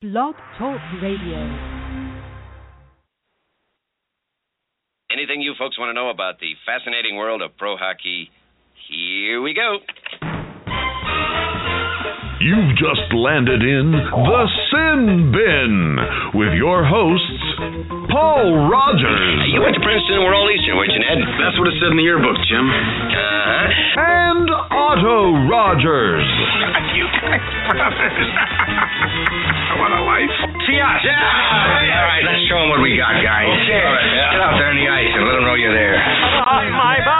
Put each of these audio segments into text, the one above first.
Blog Talk Radio. Anything you folks want to know about the fascinating world of pro hockey, here we go. You've just landed in the Sin Bin with your hosts, Paul Rogers Hey, you went to Princeton. We're all Eastern, weren't you, Ned? That's what it said in the yearbook, Jim. Uh-huh. And Otto Rogers. you guys brothers. what a life. See us. Yeah. All right, let's show them what we got, guys. Okay. All right, Yeah. Get out there in the ice and let them know you're there. my box.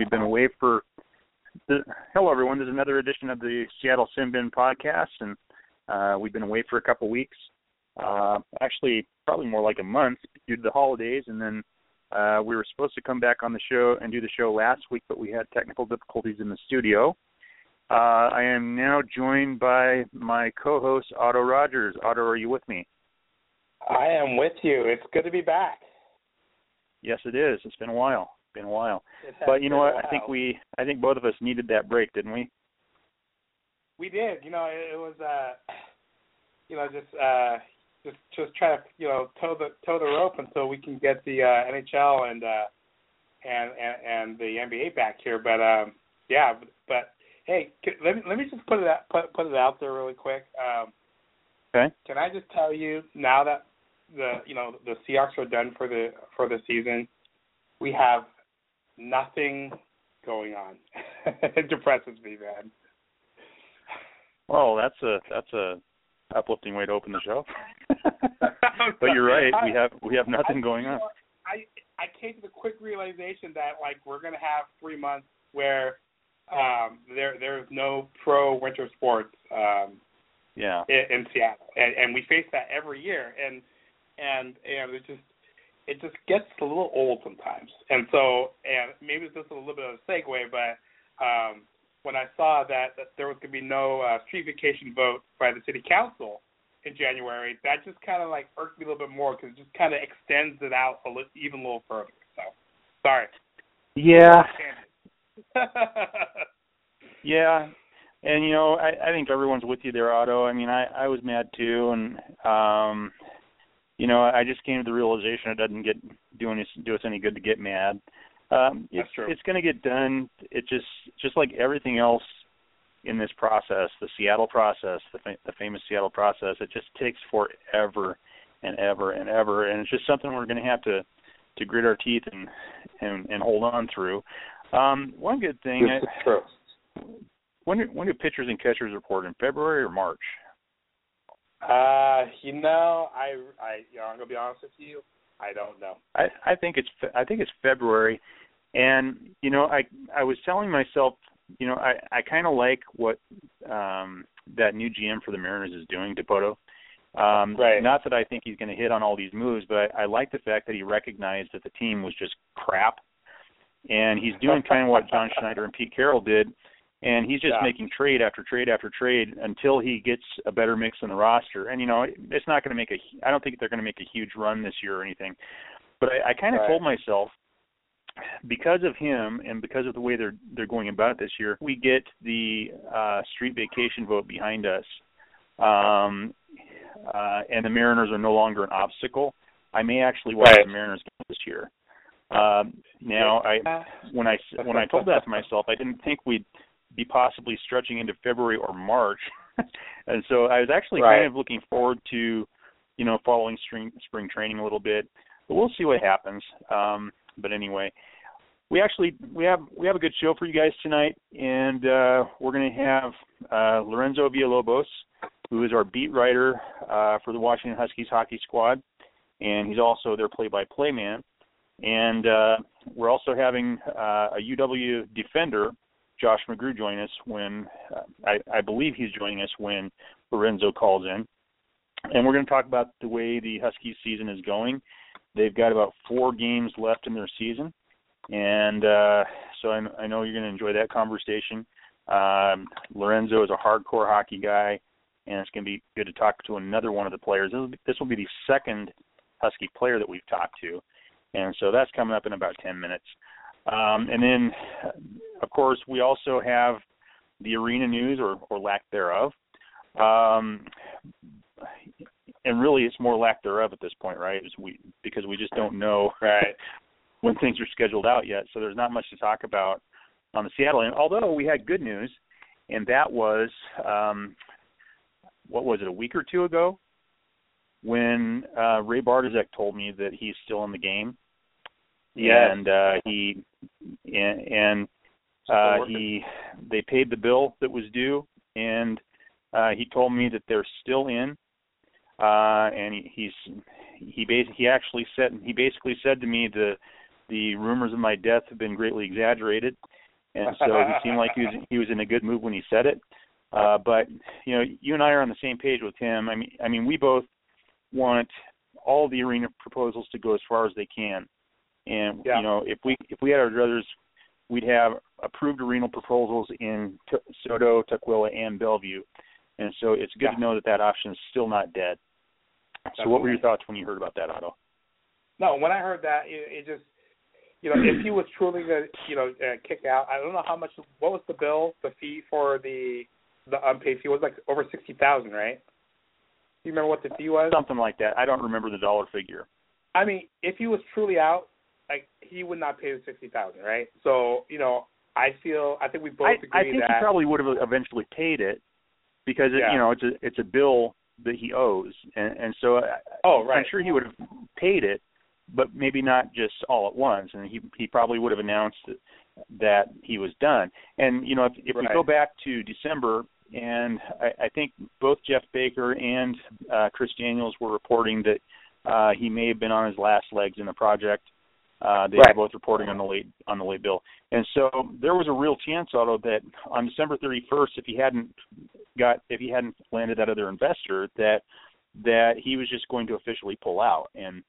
We've been away for the hello everyone. There's another edition of the seattle Sin Bin podcast and uh we've been away for a couple weeks. Uh actually probably more like a month due to the holidays and then uh we were supposed to come back on the show and do the show last week but we had technical difficulties in the studio. Uh i am now joined by my co-host otto rogers. Otto are you with me? I am with you. It's good to be back. yes it is. It's been a while been a while but you know what i think we i think both of us needed that break didn't we we did. You know, it, it was uh, you know, just uh, just just try to you know toe the toe the rope until we can get the uh, NHL and uh, and and and the NBA back here. But um, yeah, but, but hey, can, let me let me just put it out put put it out there really quick. Um, Okay. Can I just tell you now that the you know the Seahawks are done for the for the season, we have nothing going on. it depresses me, man. Well, that's a that's a uplifting way to open the show. but you're right. We have we have nothing going on. I I came to the quick realization that like we're gonna have three months where um there there's no pro winter sports um Yeah. in, in Seattle, and and we face that every year, and and and it's just it just gets a little old sometimes, and so and maybe it's just a little bit of a segue, but um when I saw that, that there was going to be no uh, street vacation vote by the city council in January, that just kind of like irked me a little bit more because it just kind of extends it out a li- even a little further. So, sorry. Yeah. Yeah. And you know, I I think everyone's with you there, Otto. I mean, I I was mad too, and um, you know, I just came to the realization it doesn't get do any do us any good to get mad. Um, it's That's true. it's going to get done. It just just like everything else in this process, the Seattle process, the fa- the famous Seattle process, it just takes forever and ever and ever, and it's just something we're going to have to to grit our teeth and and and hold on through. Um, one good thing. I, This is true. when do, when do pitchers and catchers report in February or March? Uh, you know, I, I, you know, I'm gonna be honest with you. I don't know. I I think it's I think it's February, and you know I I was telling myself you know I I kind of like what um that new GM for the Mariners is doing Dipoto. Um, Right. Not that I think he's going to hit on all these moves, but I, I like the fact that he recognized that the team was just crap, and he's doing kind of what John Schneider and Pete Carroll did, and he's just Yeah. making trade after trade after trade until he gets a better mix in the roster. And you know, it's not going to make a. I don't think they're going to make a huge run this year or anything, but I, I kind of Right. told myself because of him and because of the way they're they're going about it this year, we get the uh street vacation vote behind us. Um uh and the Mariners are no longer an obstacle. I may actually watch Right. the Mariners game this year. Um now I when I when I told that to myself, I didn't think we'd be possibly stretching into February or March. and so I was actually Right. kind of looking forward to, you know, following spring spring training a little bit. But we'll see what happens. Um but anyway, we actually we have we have a good show for you guys tonight and uh we're going to have uh Lorenzo Villalobos who is our beat writer uh for the Washington Huskies hockey squad and he's also their play-by-play man. And uh we're also having uh a UW defender Josh McGrew join us when uh, I, I believe he's joining us when Lorenzo calls in. And we're going to talk about the way the Huskies season is going. They've got about four games left in their season, and uh, so I, I know you're going to enjoy that conversation. Um, Lorenzo is a hardcore hockey guy. and it's going to be good to talk to another one of the players. This will be, this will be the second Husky player that we've talked to, and so that's coming up in about 10 minutes. Um, and then, of course, we also have the arena news or, or lack thereof. Um, and really, it's more lack thereof at this point, right? We because we just don't know right when things are scheduled out yet. So there's not much to talk about on the Seattle end. Although we had good news, and that was um, what was it a week or two ago when uh, Ray Bartoszek told me that he's still in the game. Yes. And uh, he and, and uh, he they paid the bill that was due, and uh, he told me that they're still in. Uh, and he, he's he bas- he actually said he basically said to me the the rumors of my death have been greatly exaggerated, and so he seemed like he was he was in a good mood when he said it. Uh, but you know, you and I are on the same page with him. I mean, I mean, we both want all the arena proposals to go as far as they can. And Yeah. you know, if we if we had our druthers, we'd have approved arena proposals in T- SoDo, Tukwila, and Bellevue. And so it's good Yeah. to know that that option is still not dead. So what were your thoughts when you heard about that, Otto? No, when I heard that, it, it just, you know, if he was truly going to, you know, uh, kick out, I don't know how much. What was the bill, the fee for the the unpaid fee? It was like over sixty thousand, right? Do you remember what the fee was? Something like that. I don't remember the dollar figure. I mean, if he was truly out, like he would not pay the sixty thousand, right? So, you know, I feel, I think we both I, agree I think that. he probably would have eventually paid it because it, Yeah. you know it's a it's a bill that he owes, and, and so I, oh, right. I'm sure he would have paid it, but maybe not just all at once. And he he probably would have announced that he was done. And you know, if, if we go back to December, and I, I think both Jeff Baker and uh, Chris Daniels were reporting that uh, he may have been on his last legs in the project. Uh, they Right. were both reporting on the late on the late bill, and so there was a real chance, although that on December 31st, if he hadn't got if he hadn't landed that other investor, that that he was just going to officially pull out, and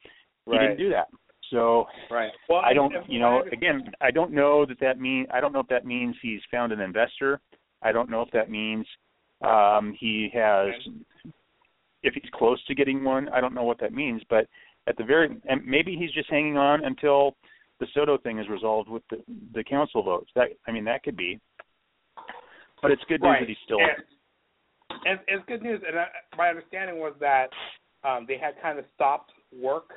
he right. didn't do that. So Right. Well, I don't, you know, again, I don't know that that mean I don't know if that means he's found an investor. I don't know if that means um, he has if he's close to getting one. I don't know what that means, but at the very and maybe he's just hanging on until the SoDo thing is resolved with the the council votes. That I mean that could be. But it's good news right. that he's still And, and it's good news. And I, my understanding was that um, they had kind of stopped work.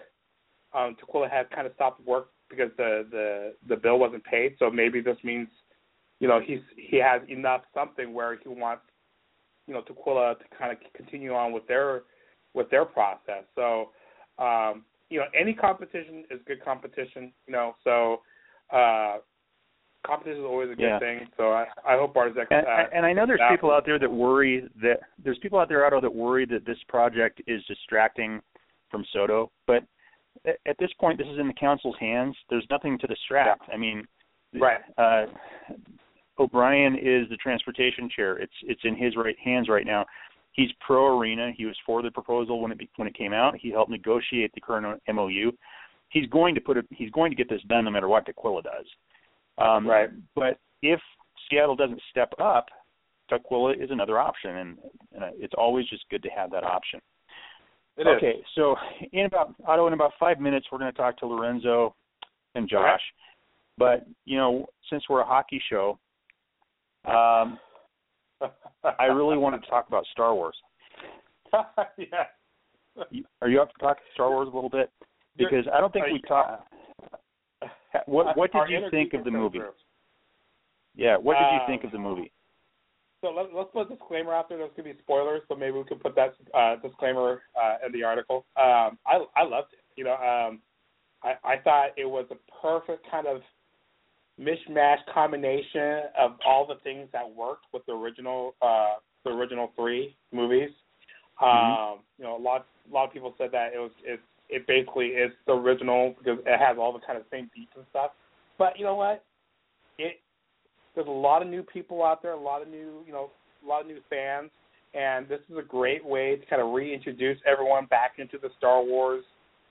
Um, Tukwila had kind of stopped work because the the the bill wasn't paid. So maybe this means, you know, he's he has enough something where he wants, you know, Tukwila to kind of continue on with their with their process. So, um, you know, any competition is good competition. You know, so. Uh, Competition is always a good Yeah. thing, so I, I hope Bartoszek. And, uh, and I know there's people out there that worry that there's people out there, Otto, that worry that this project is distracting from SoDo. But at, at this point, this is in the council's hands. There's nothing to distract. I mean, Right. uh, O'Brien is the transportation chair. It's it's in his right hands right now. He's pro arena. He was for the proposal when it when it came out. He helped negotiate the current MOU. He's going to put it. He's going to get this done no matter what Tukwila does. Um, Right. But if Seattle doesn't step up, Tukwila is another option, and, and it's always just good to have that option. It is. okay, so in about Otto, in about five minutes, we're going to talk to Lorenzo and Josh. Okay. But you know, since we're a hockey show, um, I really wanted to talk about Star Wars. yeah. Are you up to talk Star Wars a little bit? Because I don't think we you- talked. What What did Our you think of the movie? Yeah, what did you Um, think of the movie? So let, let's put a disclaimer out there. There's going to be spoilers, so maybe we could put that uh, disclaimer uh, in the article. Um, I I loved it. You know, um, I I thought it was a perfect kind of mishmash combination of all the things that worked with the original uh, the original three movies. Um, Mhm. You know, a lot a lot of people said that it was it it basically is the original because it has all the kind of same beats and stuff. But you know what? It there's a lot of new people out there, a lot of new, you know, a lot of new fans, and this is a great way to kind of reintroduce everyone back into the Star Wars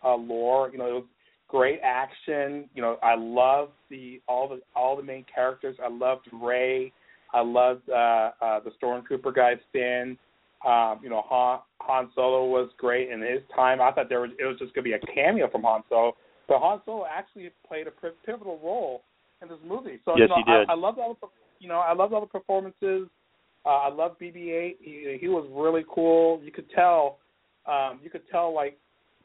uh, lore. You know, it was great action. You know, I loved the all the all the main characters. I loved Rey. I loved uh, uh, the Stormtrooper guy Finn. Um, you know, Han, Han Solo was great in his time. I thought there was it was just going to be a cameo from Han Solo, but Han Solo actually played a pivotal role in this movie. So yes, you know, he did. I, I loved all the you know I loved all the performances. Uh, I love BB-8. He, he was really cool. You could tell, um, you could tell like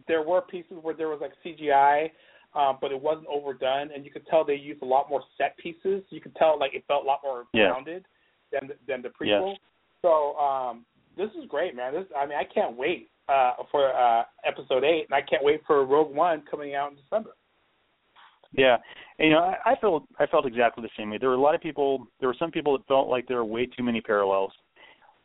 there were pieces where there was like CGI, um, but it wasn't overdone, and you could tell they used a lot more set pieces. You could tell like it felt a lot more Yeah. grounded than the, than the prequel. Yes. So um, this is great, man. This I mean I can't wait uh, for uh, episode eight, and I can't wait for Rogue One coming out in December. Yeah, and, you know, I, I felt I felt exactly the same way. There were a lot of people. There were some people that felt like there were way too many parallels,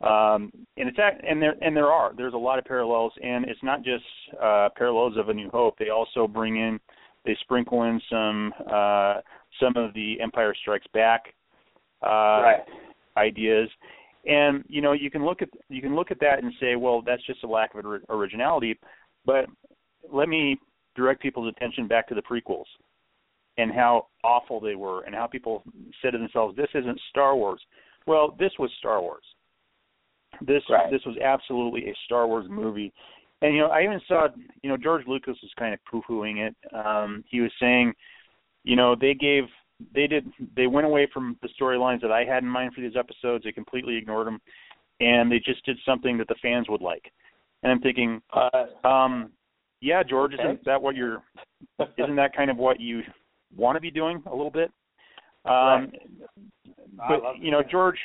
um, and it's act- and there and there are. There's a lot of parallels, and it's not just uh, parallels of A New Hope. They also bring in, they sprinkle in some uh, some of the Empire Strikes Back uh, Right. ideas, and you know you can look at you can look at that and say, well, that's just a lack of originality. But let me direct people's attention back to the prequels and how awful they were and how people said to themselves, "This isn't Star Wars." Well, this was Star Wars. This Right. this was absolutely a Star Wars movie. And you know, I even saw, you know, George Lucas was kind of poo-pooing it. Um he was saying, you know, they gave they did they went away from the storylines that I had in mind for these episodes. They completely ignored them and they just did something that the fans would like. And I'm thinking, Uh, um yeah, George, Okay. isn't that what you're isn't that kind of what you want to be doing a little bit? Um, Right. But you know. George,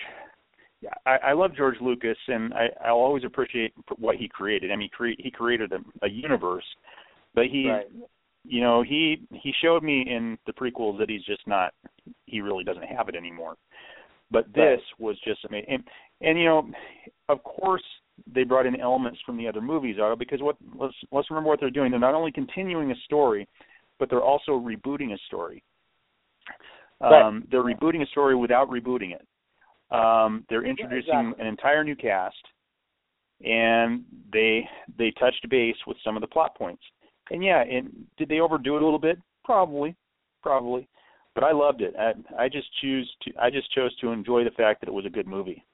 I, I love George Lucas, and I, I'll always appreciate what he created. I mean, cre- he created a, a universe, but he, Right. you know, he he showed me in the prequels that he's just not. He really doesn't have it anymore. But this was just amazing, and, and you know, of course, they brought in elements from the other movies, Otto, because what let's let's remember what they're doing. They're not only continuing a story, but they're also rebooting a story. Right. Um, they're rebooting a story without rebooting it. Um, they're introducing exactly. an entire new cast, and they they touched base with some of the plot points. And yeah, and did they overdo it a little bit? Probably, probably. But I loved it. I, I just choose to I just chose to enjoy the fact that it was a good movie.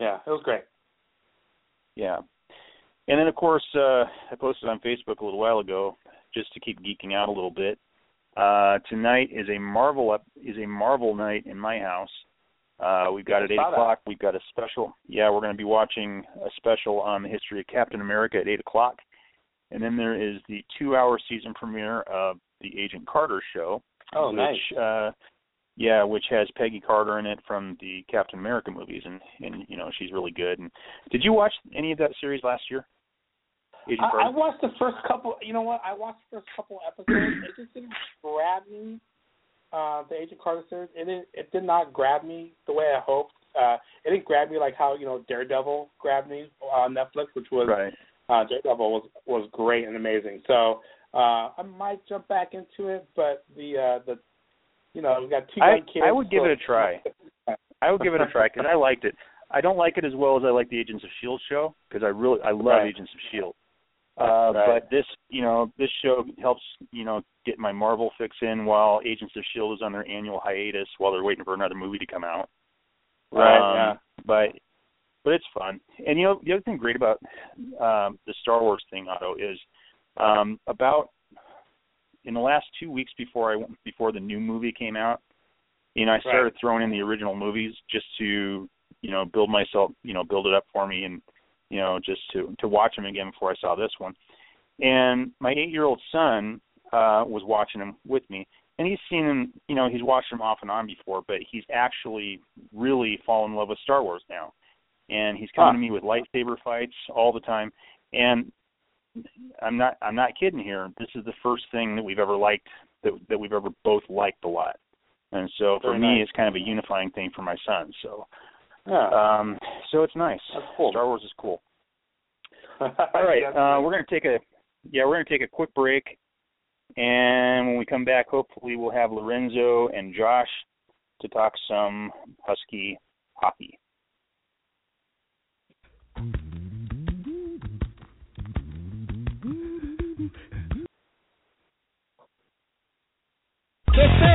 yeah, it was great. Yeah. And then of course uh I posted on Facebook a little while ago just to keep geeking out a little bit. Uh tonight is a Marvel up is a Marvel night in my house. Uh we've got at eight saw that. o'clock we've got a special yeah, we're gonna be watching a special on the history of Captain America at eight o'clock. And then there is the two hour season premiere of the Agent Carter show. Oh, which, nice. Uh yeah, which has Peggy Carter in it from the Captain America movies and and you know, she's really good. And did you watch any of that series last year? Agent I, I watched the first couple. You know what? I watched the first couple episodes. it just didn't grab me. Uh, the Agent Carter series. It didn't, it did not grab me the way I hoped. Uh, it didn't grab me like how you know Daredevil grabbed me on Netflix, which was Right. uh, Daredevil was was great and amazing. So uh, I might jump back into it, but the uh, the you know we got two I- young kids. I would give it a try. I would give it a try because I liked it. I don't like it as well as I like the Agents of Shield show because I really I love Right. Agents of Shield. Uh, Right. But this, you know, this show helps, you know, get my Marvel fix in while Agents of Shield is on their annual hiatus while they're waiting for another movie to come out. Right. Um, yeah. But but it's fun. And you know, the other thing great about um, the Star Wars thing, Otto, is um, about in the last two weeks before I before the new movie came out, you know, I started Right. throwing in the original movies just to you know build myself, you know, build it up for me, and you know, just to to watch them again before I saw this one. And my eight year old son uh was watching them with me and he's seen them you know, he's watched them off and on before, but he's actually really fallen in love with Star Wars now. And he's coming Huh. to me with lightsaber fights all the time. And I'm not I'm not kidding here. This is the first thing that we've ever liked that that we've ever both liked a lot. And so for Very me nice. it's kind of a unifying thing for my son. So Yeah. um so it's nice. That's cool. Star Wars is cool. All right, uh, we're going to take a yeah, we're going to take a quick break, and when we come back, hopefully we'll have Lorenzo and Josh to talk some Husky hockey. This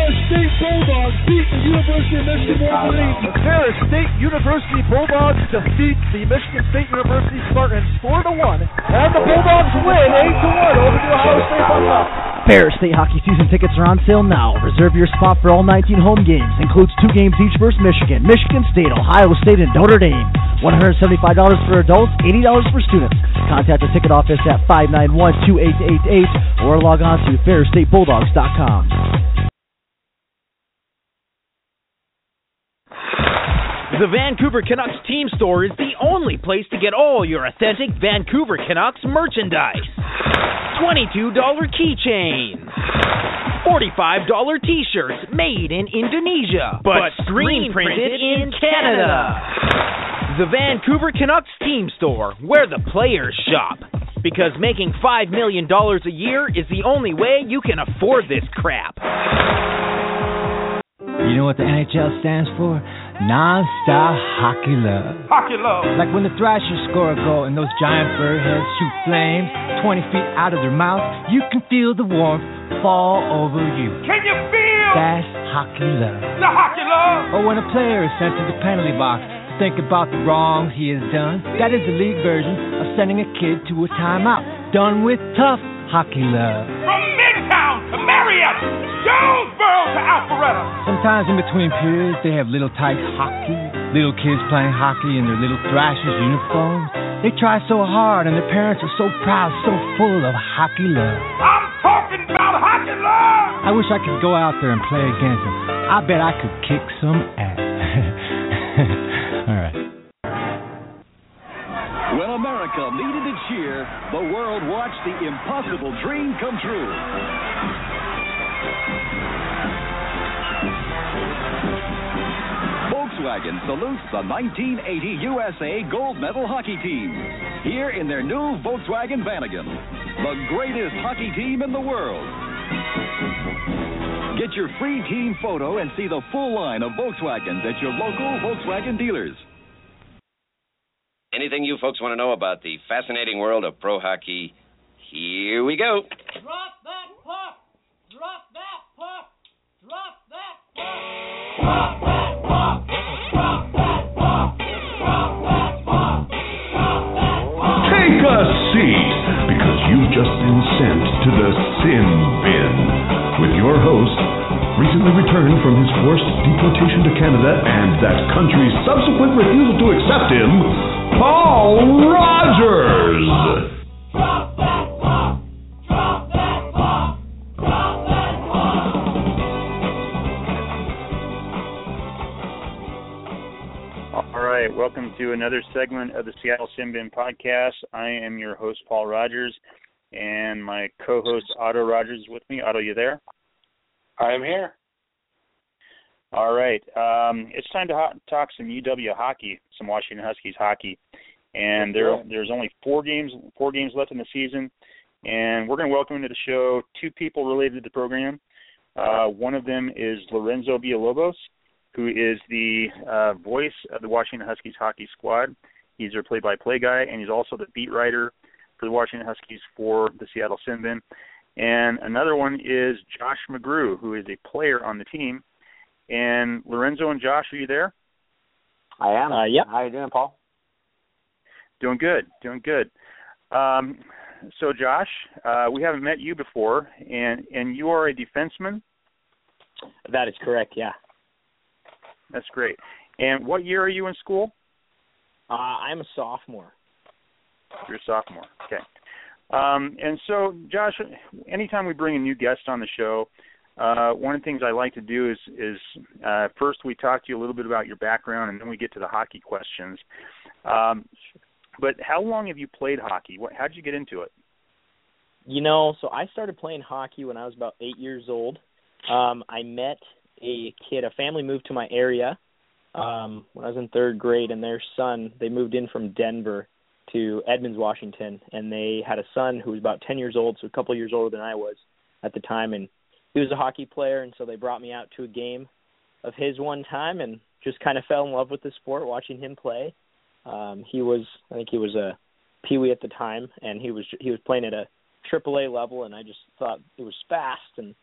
is State Bulldogs beat the University of Michigan Wolverines. The Ferris State University Bulldogs defeat the Michigan State University Spartans 4 to 1, and the Bulldogs win 8 to 1 over the Ohio State Buckeyes. Ferris State hockey season tickets are on sale now. Reserve your spot for all 19 home games. Includes two games each versus Michigan, Michigan State, Ohio State, and Notre Dame. $175 for adults, $80 for students. Contact the ticket office at 591-2888 or log on to ferrisstatebulldogs.com. The Vancouver Canucks team store is the only place to get all your authentic Vancouver Canucks merchandise. $22 keychains. $45 t-shirts made in Indonesia, but, screen printed in Canada. The Vancouver Canucks team store, where the players shop. Because making $5 million a year is the only way you can afford this crap. You know what the NHL stands for? Non-stop hockey love. Hockey love. Like when the Thrashers score a goal and those giant bird heads shoot flames 20 feet out of their mouth, you can feel the warmth fall over you. Can you feel? That's hockey love. The hockey love. Or when a player is sent to the penalty box to think about the wrongs he has done, that is the league version of sending a kid to a timeout. Done with tough hockey love. To Alpharetta. Sometimes in between periods, they have little tight hockey, little kids playing hockey in their little Thrashers uniforms. They try so hard, and their parents are so proud, so full of hockey love. I'm talking about hockey love. I wish I could go out there and play against them. I bet I could kick some ass. All right. When America needed a cheer, the world watched the impossible dream come true. Volkswagen salutes the 1980 USA gold medal hockey team. Here in their new Volkswagen Vanagon, the greatest hockey team in the world. Get your free team photo and see the full line of Volkswagens at your local Volkswagen dealers. Anything you folks want to know about the fascinating world of pro hockey? Here we go. Drop that puck! Drop that puck! Drop that puck! Drop that puck! Take a seat, because you've just been sent to the Sin Bin with your host, recently returned from his forced deportation to Canada and that country's subsequent refusal to accept him, Paul Rogers. Right, welcome to another segment of the Seattle Sin Bin podcast. I am your host, Paul Rogers, and my co-host Otto Rogers is with me. Otto, you there? I am here. All right, um, it's time to ho- talk some UW hockey, some Washington Huskies hockey, and there there's only four games four games left in the season, and we're going to welcome into the show two people related to the program. Uh, one of them is Lorenzo Villalobos, who is the uh, voice of the Washington Huskies hockey squad. He's their play-by-play guy, and he's also the beat writer for the Washington Huskies for the Seattle Sin Bin. And another one is Josh McGrew, who is a player on the team. And Lorenzo and Josh, are you there? I am. Uh, yep. How you doing, Paul? Doing good, doing good. Um, so, Josh, uh, we haven't met you before, and and you are a defenseman. That is correct. Yeah. That's great. And what year are you in school? Uh, I'm a sophomore. You're a sophomore. Okay. Um, and so, Josh, anytime we bring a new guest on the show, uh, one of the things I like to do is is uh, first we talk to you a little bit about your background, and then we get to the hockey questions. Um, but how long have you played hockey? What, how did you get into it? You know, so I started playing hockey when I was about eight years old. Um, I met a kid, a family moved to my area um, when I was in third grade, and their son, they moved in from Denver to Edmonds, Washington, and they had a son who was about 10 years old, so a couple years older than I was at the time, and he was a hockey player, and so they brought me out to a game of his one time, and just kind of fell in love with the sport watching him play. Um, he was, I think he was a peewee at the time, and he was he was playing at a AAA level, and I just thought it was fast, and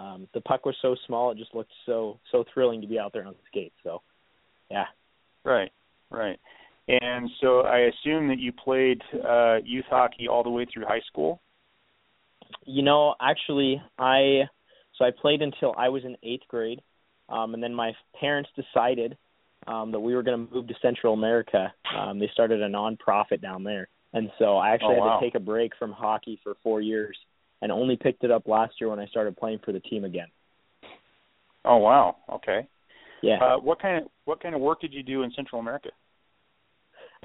um, the puck was so small; it just looked so so thrilling to be out there on the skates. So, yeah. Right, right. And so I assume that you played uh, youth hockey all the way through high school. You know, actually, I so I played until I was in eighth grade, um, and then my parents decided um, that we were going to move to Central America. Um, they started a nonprofit down there, and so I actually Oh, wow. had to take a break from hockey for four years, and only picked it up last year when I started playing for the team again. Oh wow. Okay. Yeah. Uh, what kind of what kind of work did you do in Central America?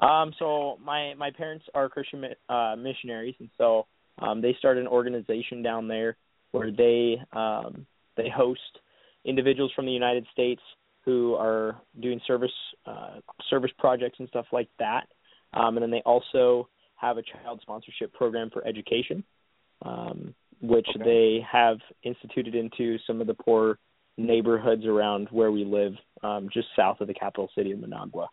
Um, so my my parents are Christian uh, missionaries, and so um, they started an organization down there where they um, they host individuals from the United States who are doing service uh, service projects and stuff like that. Um, and then they also have a child sponsorship program for education, um, which Okay. they have instituted into some of the poor neighborhoods around where we live, um, just south of the capital city of Managua.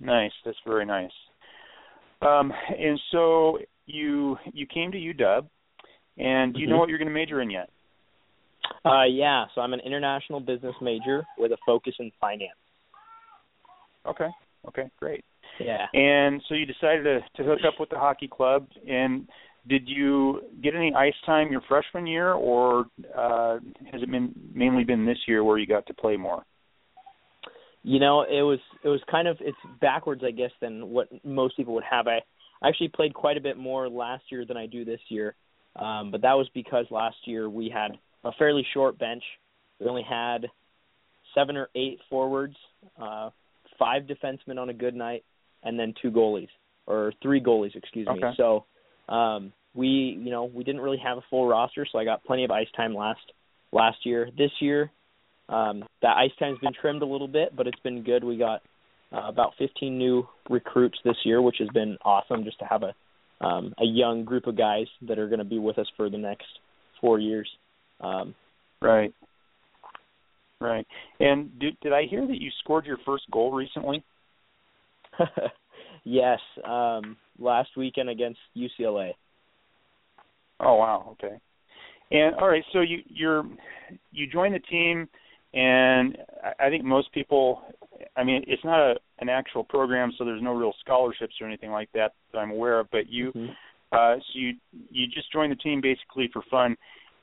Nice. That's very nice. Um, and so you you came to UW, and do you know Mhm. what you're going to major in yet? Uh, yeah, so I'm an international business major with a focus in finance. Okay. Okay. Great. Yeah. And so you decided to to hook up with the hockey club. And did you get any ice time your freshman year, or uh, has it been mainly been this year where you got to play more? You know, it was it was kind of it's backwards, I guess, than what most people would have. I I actually played quite a bit more last year than I do this year, um, but that was because last year we had a fairly short bench. We only had seven or eight forwards, uh, five defensemen on a good night, and then two goalies or three goalies, excuse me. Okay. So um, we you know we didn't really have a full roster, so I got plenty of ice time last last year. This year, um, that ice time's been trimmed a little bit, but it's been good. We got uh, about 15 new recruits this year, which has been awesome just to have a um, a young group of guys that are going to be with us for the next four years. Um, Right. Right. And did did I hear that you scored your first goal recently? yes, um, last weekend against UCLA. Oh wow, okay. And all right, so you you're you joined the team, and I- think most people, I mean, it's not a an actual program, so there's no real scholarships or anything like that that I'm aware of. But you, uh, so you you just joined the team basically for fun,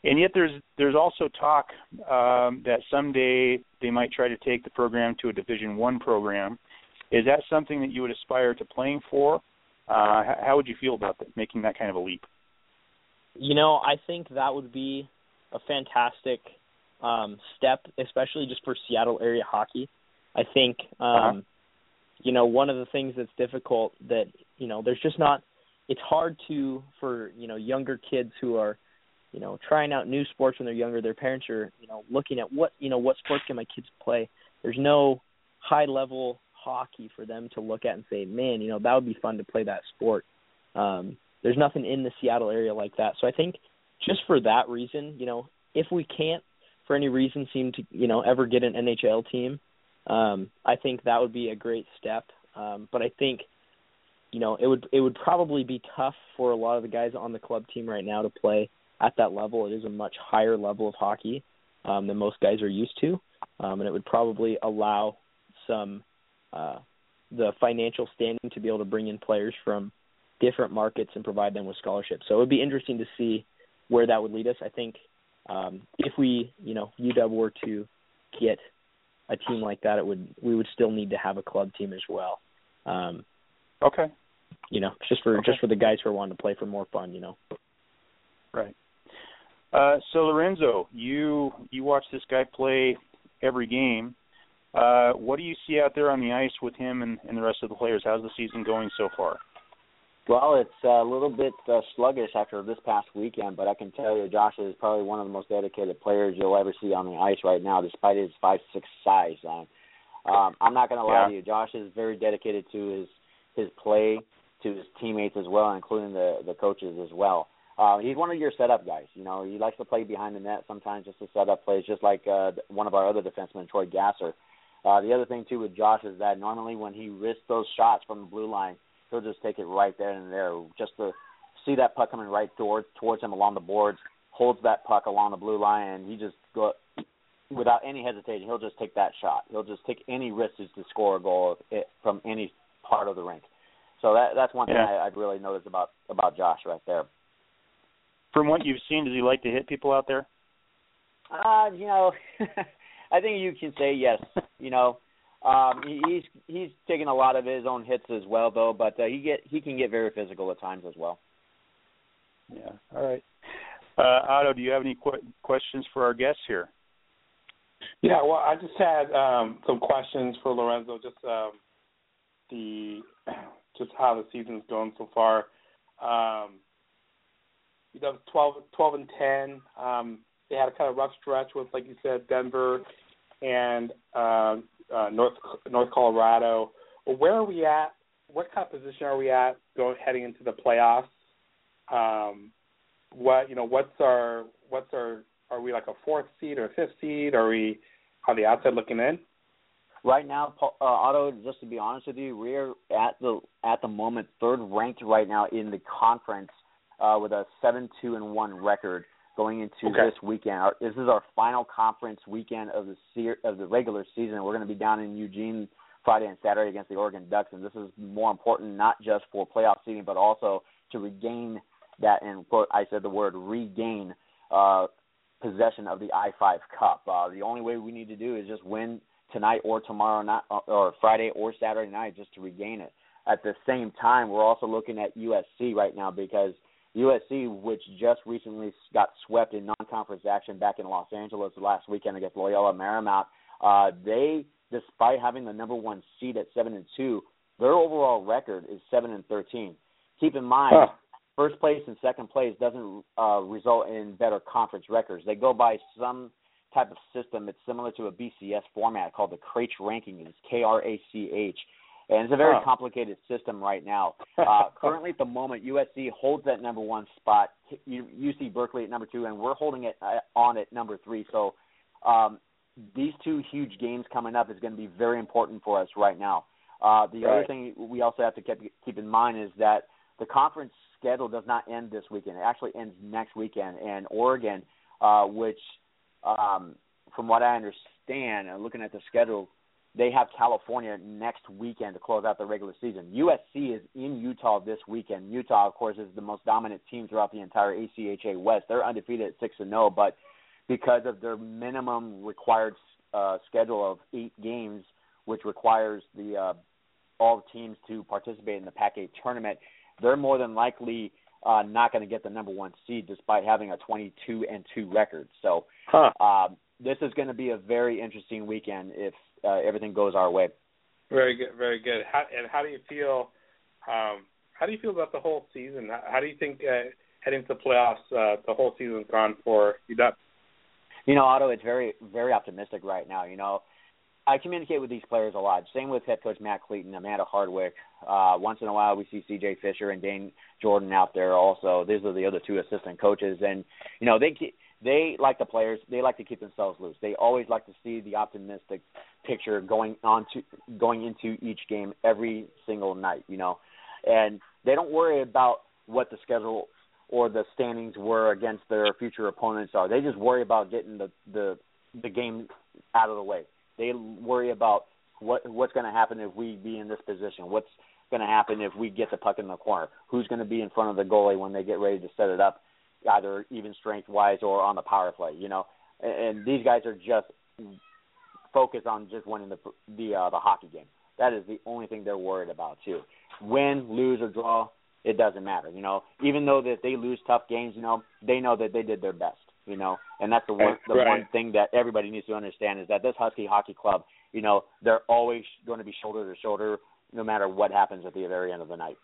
and yet there's there's also talk um, that someday they might try to take the program to a Division One program. Is that something that you would aspire to playing for? Uh, how would you feel about that, making that kind of a leap? You know, I think that would be a fantastic um, step, especially just for Seattle area hockey. I think, um, Uh-huh. you know, one of the things that's difficult that you know, there's just not. It's hard to for you know younger kids who are, you know, trying out new sports when they're younger. Their parents are you know looking at what you know what sports can my kids play. There's no high level hockey for them to look at and say, man, you know, that would be fun to play that sport. Um, there's nothing in the Seattle area like that. So I think just for that reason, you know, if we can't for any reason seem to, you know, ever get an NHL team, um, I think that would be a great step. Um, but I think, you know, it would it would probably be tough for a lot of the guys on the club team right now to play at that level. It is a much higher level of hockey um, than most guys are used to, um, and it would probably allow some uh, the financial standing to be able to bring in players from different markets and provide them with scholarships. So it would be interesting to see where that would lead us. I think um, if we, you know, UW were to get a team like that, it would we would still need to have a club team as well. Um, Okay. you know, just for Okay. just for the guys who are wanting to play for more fun. You know. Right. Uh, so Lorenzo, you you watch this guy play every game. Uh, what do you see out there on the ice with him and, and the rest of the players? How's the season going so far? Well, it's a little bit uh, sluggish after this past weekend, but I can tell you, Josh is probably one of the most dedicated players you'll ever see on the ice right now, despite his five six size. Um, um, I'm not going to lie Yeah. to you, Josh is very dedicated to his his play, to his teammates as well, including the the coaches as well. Uh, he's one of your setup guys. You know, he likes to play behind the net sometimes, just to set up plays, just like uh, one of our other defensemen, Troy Gasser. Uh, the other thing too with Josh is that normally when he risks those shots from the blue line, he'll just take it right there and there, just to see that puck coming right towards towards him along the boards. holds that puck along the blue line, and he just go without any hesitation. He'll just take that shot. He'll just take any risk to score a goal from any part of the rink. So that that's one thing Yeah. I, I've really noticed about about Josh right there. From what you've seen, does he like to hit people out there? Uh, you know, I think you can say yes. You know, um, he, he's he's taking a lot of his own hits as well, though. But uh, he get he can get very physical at times as well. Yeah. All right. Uh, Otto, do you have any qu- questions for our guests here? Yeah, well, I just had um, some questions for Lorenzo. Just um, the just how the season's going so far. Um, you know, 12, 12 and ten. Um, they had a kind of rough stretch with, like you said, Denver and um, uh, North North Colorado. Where are we at? What kind of position are we at going heading into the playoffs? Um, what you know? What's our what's our are we like a fourth seed or a fifth seed? Are we on the outside looking in? Right now, uh, Otto, just to be honest with you, we're at the at the moment third ranked right now in the conference uh, with a seven two and one record going into Okay. this weekend. Our, this is our final conference weekend of the se- of the regular season. We're going to be down in Eugene Friday and Saturday against the Oregon Ducks, and this is more important not just for playoff seeding, but also to regain that. And quote, I said the word regain uh, possession of the I five Cup. Uh, the only way we need to do is just win tonight or tomorrow night or Friday or Saturday night just to regain it. At the same time, we're also looking at USC right now because USC, which just recently got swept in non-conference action back in Los Angeles last weekend against Loyola Marymount, uh, they, despite having the number one seed at seven and two, their overall record is seven and thirteen. Keep in mind, Huh. first place and second place doesn't uh, result in better conference records. They go by some type of system. It's similar to a BCS format called the Krach ranking. It's K R A C H, and it's a very Huh. complicated system right now. Uh, currently, at the moment, USC holds that number one spot. UC Berkeley at number two, and we're holding it uh, on at number three. So um, these two huge games coming up is going to be very important for us right now. Uh, the other thing we also have to keep, keep in mind is that the conference schedule does not end this weekend. It actually ends next weekend. And Oregon, uh, which, um, from what I understand, and looking at the schedule, they have California next weekend to close out the regular season. USC is in Utah this weekend. Utah, of course, is the most dominant team throughout the entire ACHA West. They're undefeated at six and zero, but because of their minimum required uh, schedule of eight games, which requires the uh, all teams to participate in the Pac-8 tournament, they're more than likely uh, not going to get the number one seed, despite having a 22 and two record. So Huh. um, this is going to be a very interesting weekend if uh, everything goes our way. Very good, very good. How, and how do you feel? Um, how do you feel about the whole season? How, how do you think uh, heading to playoffs, uh, the whole season's gone for you? Ducks? You know, Otto, it's very, very optimistic right now. You know, I communicate with these players a lot. Same with head coach Matt Clayton, Amanda Hardwick. Uh, once in a while, we see C.J. Fisher and Dane Jordan out there. Also, these are the other two assistant coaches, and you know they they like the players. They like to keep themselves loose. They always like to see the optimistic picture going on to going into each game every single night. You know, and they don't worry about what the schedule or the standings were against their future opponents are. They just worry about getting the the the game out of the way. They worry about what what's going to happen if we be in this position. What's going to happen if we get the puck in the corner? Who's going to be in front of the goalie when they get ready to set it up, either even strength wise or on the power play? You know, and, and these guys are just focused on just winning the the uh, the hockey game. That is the only thing they're worried about too. Win, lose, or draw, it doesn't matter. You know, even though that they lose tough games, you know, they know that they did their best. You know, and that's the one the Right. one thing that everybody needs to understand is that this Husky Hockey Club, you know, they're always going to be shoulder to shoulder, no matter what happens at the very end of the night.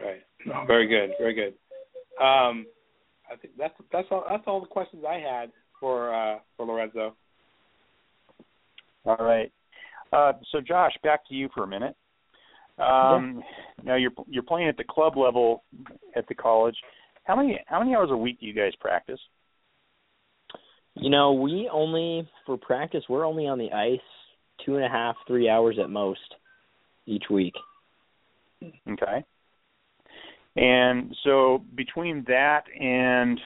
Right. No, very good, very good. Um, I think that's that's all that's all the questions I had for uh, for Lorenzo. All right. Uh, so, Josh, back to you for a minute. Um, Now you're you're playing at the club level at the college. How many how many hours a week do you guys practice? You know, we only for practice we're only on the ice two and a half, three hours at most each week. Okay. And so between that and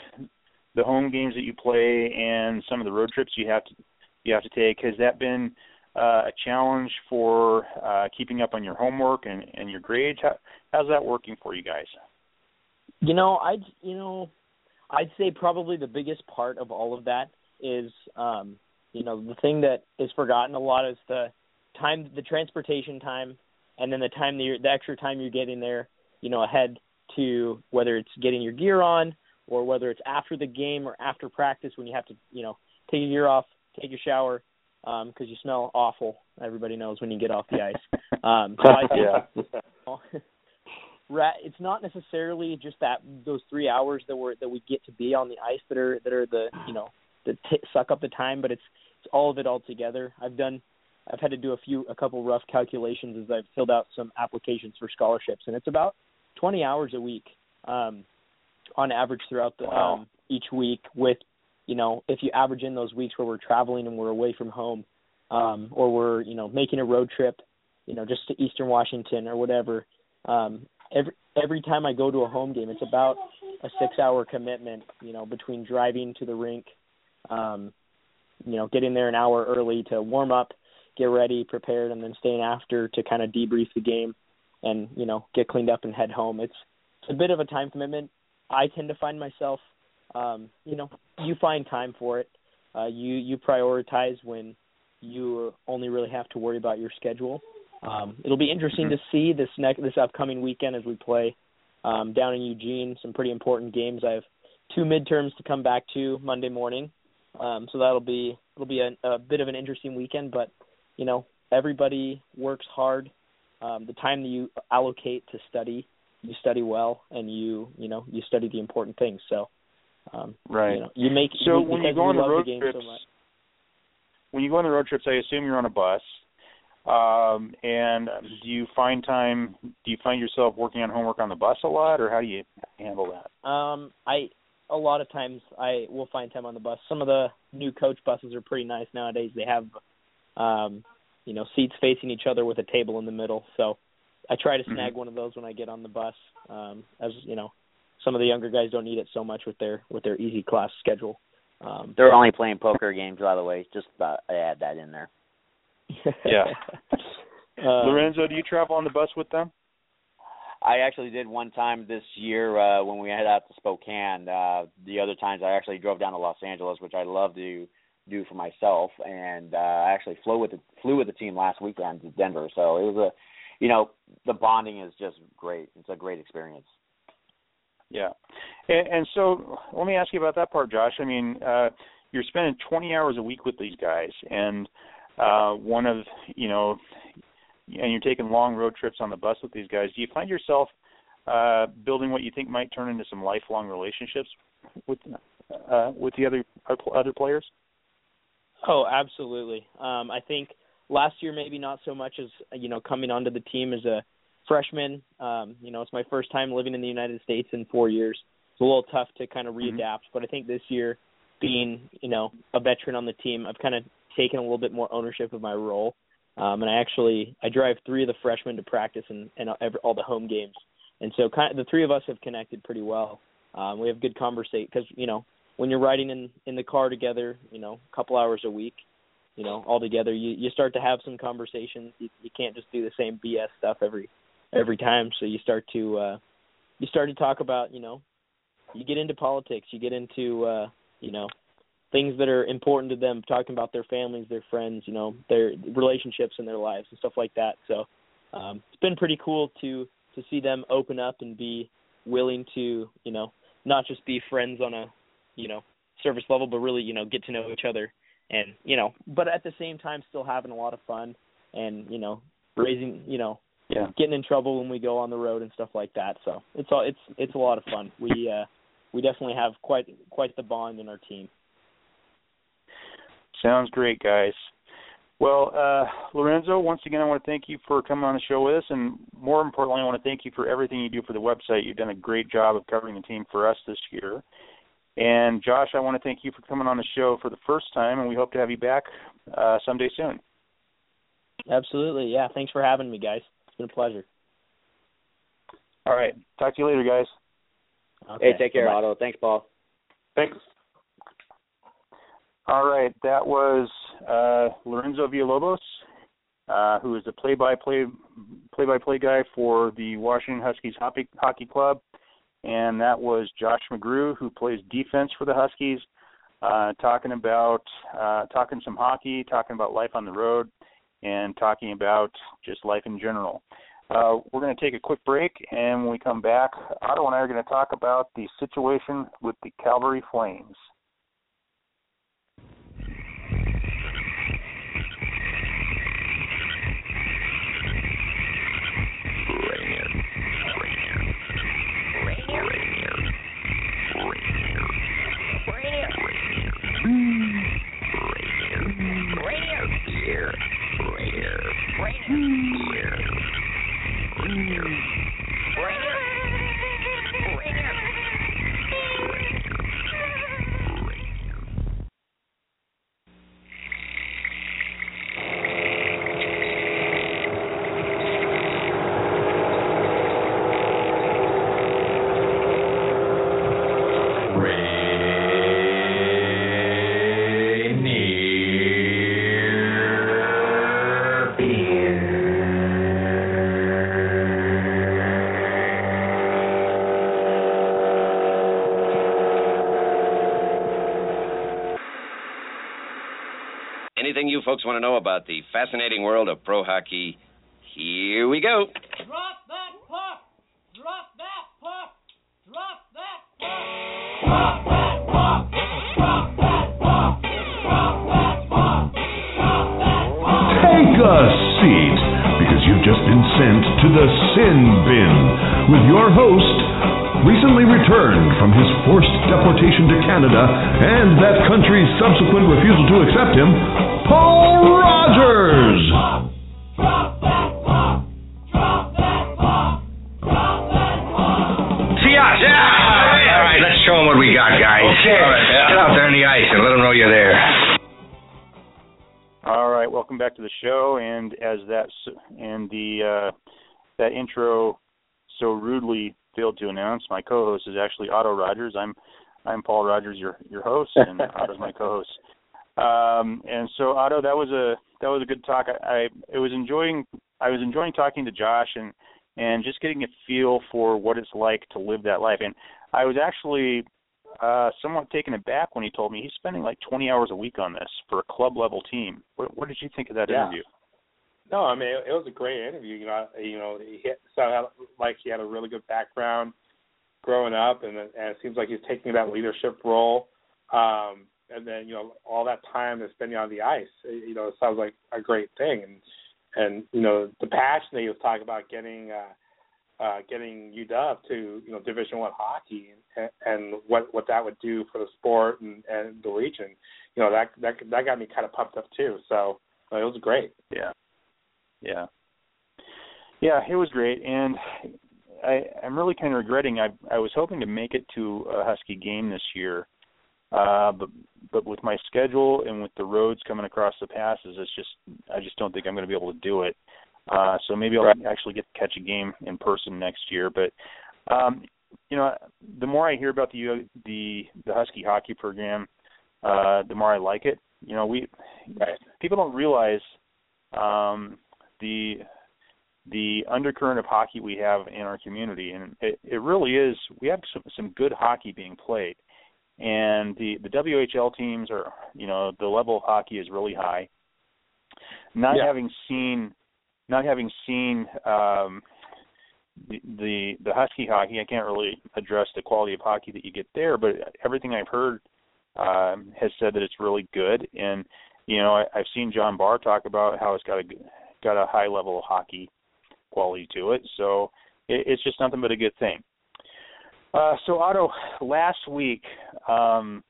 the home games that you play and some of the road trips you have to you have to take. Has that been uh, a challenge for uh, keeping up on your homework and, and your grades? How, how's that working for you guys? You know, I'd you know, I'd say probably the biggest part of all of that is um, you know, the thing that is forgotten a lot is the time the transportation time and then the time that you're, the extra time you're getting there, you know, ahead to whether it's getting your gear on or whether it's after the game or after practice when you have to, you know, take your gear off, take your shower, because um, you smell awful. Everybody knows when you get off the ice. Um, so I think yeah. it's not necessarily just that those three hours that we're that we get to be on the ice that are that are the you know that t- suck up the time, but it's it's all of it all together. I've done I've had to do a few a couple rough calculations as I've filled out some applications for scholarships, and it's about 20 hours a week um, on average throughout the wow. um, each week. With you know, if you average in those weeks where we're traveling and we're away from home, um, or we're you know making a road trip, you know, just to Eastern Washington or whatever. Um, every every time I go to a home game, it's about a six-hour commitment. You know, between driving to the rink, um, you know, getting there an hour early to warm up, get ready, prepared, and then staying after to kind of debrief the game and you know get cleaned up and head home. It's it's a bit of a time commitment. I tend to find myself, um, you know, you find time for it. Uh, you you prioritize when you only really have to worry about your schedule. Um, it'll be interesting mm-hmm. to see this next this upcoming weekend as we play um, down in Eugene. Some pretty important games. I have two midterms to come back to Monday morning, um, so that'll be it'll be a, a bit of an interesting weekend. But you know, everybody works hard um, the time that you allocate to study, you study well, and you you know you study the important things. So, um, right, you know, you make so when you go on the road the trips, so when you go on the road trips, I assume you're on a bus. Um, and do you find time? Do you find yourself working on homework on the bus a lot, or how do you handle that? Um, I a lot of times I will find time on the bus. Some of the new coach buses are pretty nice nowadays. They have um you know, seats facing each other with a table in the middle. So I try to Mm-hmm. snag one of those when I get on the bus. Um, as you know, some of the younger guys don't need it so much with their with their easy class schedule. Um, They're only playing poker games, by the way. Just uh, add that in there. Yeah. uh, Lorenzo, do you travel on the bus with them? I actually did one time this year uh, when we head out to Spokane. Uh, the other times I actually drove down to Los Angeles, which I love to do for myself. And uh, I actually flew with the flew with the team last weekend to Denver. So it was a, you know, the bonding is just great. It's a great experience. Yeah, and, and so let me ask you about that part, Josh. I mean, uh, you're spending 20 hours a week with these guys, and uh, one of you know, and you're taking long road trips on the bus with these guys. Do you find yourself uh, building what you think might turn into some lifelong relationships with uh, with the other other players? Oh, absolutely. Um, I think last year maybe not so much as you know coming onto the team as a freshman. Um, you know, it's my first time living in the United States in four years. It's a little tough to kind of readapt, mm-hmm. but I think this year, being you know a veteran on the team, I've kind of taken a little bit more ownership of my role. Um, and I actually I drive three of the freshmen to practice and, and every, all the home games, and so kind of the three of us have connected pretty well. Um, we have good conversation because you know when you're riding in in the car together, you know, a couple hours a week, you know, all together, you you start to have some conversations. You you can't just do the same BS stuff every every time. So you start to uh you start to talk about, you know, you get into politics, you get into uh, you know, things that are important to them, talking about their families, their friends, you know, their relationships and their lives and stuff like that. So um it's been pretty cool to to see them open up and be willing to, you know, not just be friends on a you know service level, but really you know get to know each other and you know, but at the same time still having a lot of fun and you know raising you know yeah. getting in trouble when we go on the road and stuff like that. So it's all it's it's a lot of fun. We uh we definitely have quite quite the bond in our team. Sounds great, guys. Well, uh, Lorenzo, once again, I want to thank you for coming on the show with us, and more importantly, I want to thank you for everything you do for the website. You've done a great job of covering the team for us this year. And Josh, I want to thank you for coming on the show for the first time, and we hope to have you back uh, someday soon. Absolutely, yeah. Thanks for having me, guys. It's been a pleasure. All right, talk to you later, guys. Okay. Hey, take care, Bye-bye. Otto. Thanks, Paul. Thanks. All right, that was uh, Lorenzo Villalobos, uh, who is the play-by-play play-by-play guy for the Washington Huskies Hockey, Hockey Club, and that was Josh McGrew, who plays defense for the Huskies, uh, talking about uh, talking some hockey, talking about life on the road, and talking about just life in general. Uh, we're going to take a quick break, and when we come back, Otto and I are going to talk about the situation with the Calgary Flames. Anything you folks want to know about the fascinating world of pro hockey, here we go. Drop that puck! Drop that puck! Drop that puck! Drop that puck! Drop that puck! Drop that puck! Drop that puck! Take a seat, because you've just been sent to the Sin Bin with your host, recently returned from his forced deportation to Canada and that country's subsequent refusal to accept him, actually Otto Rogers. I'm I'm Paul Rogers, your your host, and Otto's my co-host. Um, and so Otto, that was a that was a good talk. I, I it was enjoying I was enjoying talking to Josh and and just getting a feel for what it's like to live that life. And I was actually uh, somewhat taken aback when he told me he's spending like 20 hours a week on this for a club level team. What, what did you think of that Yeah. interview? No, I mean it, it was a great interview. You know, you know, he hit, sounded like he had a really good background growing up, and, and it seems like he's taking that leadership role. Um, and then you know all that time that's spending on the ice, you know, it sounds like a great thing. And and you know the passion that he was talking about getting uh, uh, getting UW to you know Division One hockey and, and what what that would do for the sport and, and the region. You know that that that got me kind of pumped up too. So uh, it was great. Yeah. Yeah. Yeah, it was great, and I, I'm really kind of regretting. I I was hoping to make it to a Husky game this year, uh, but but with my schedule and with the roads coming across the passes, it's just I just don't think I'm going to be able to do it. Uh, so maybe I'll actually get to catch a game in person next year. But um, you know, the more I hear about the the the Husky hockey program, uh, the more I like it. You know, we people don't realize um, the the undercurrent of hockey we have in our community, and it, it really is. We have some some good hockey being played, and the the WHL teams are, you know, the level of hockey is really high. Not Yeah. having seen, not having seen um, the, the the Husky hockey, I can't really address the quality of hockey that you get there, but everything I've heard um, has said that it's really good, and you know, I, I've seen John Barr talk about how it's got a got a high level of hockey quality to it. So it, it's just nothing but a good thing. Uh, so Otto, last week um,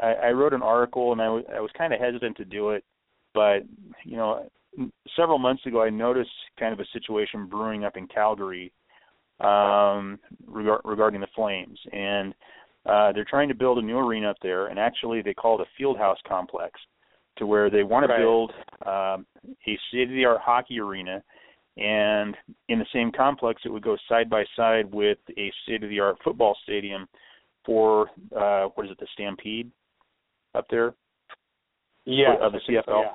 I, I wrote an article and I was I was kind of hesitant to do it, but you know, several months ago I noticed kind of a situation brewing up in Calgary um, regar- regarding the Flames, and uh, they're trying to build a new arena up there, and actually they call it a field house complex, to where they want to build um, a state-of-the-art hockey arena, and in the same complex it would go side by side with a state-of-the-art football stadium for uh, what is it, the Stampede? up there. Yeah, of the CFL. Yeah.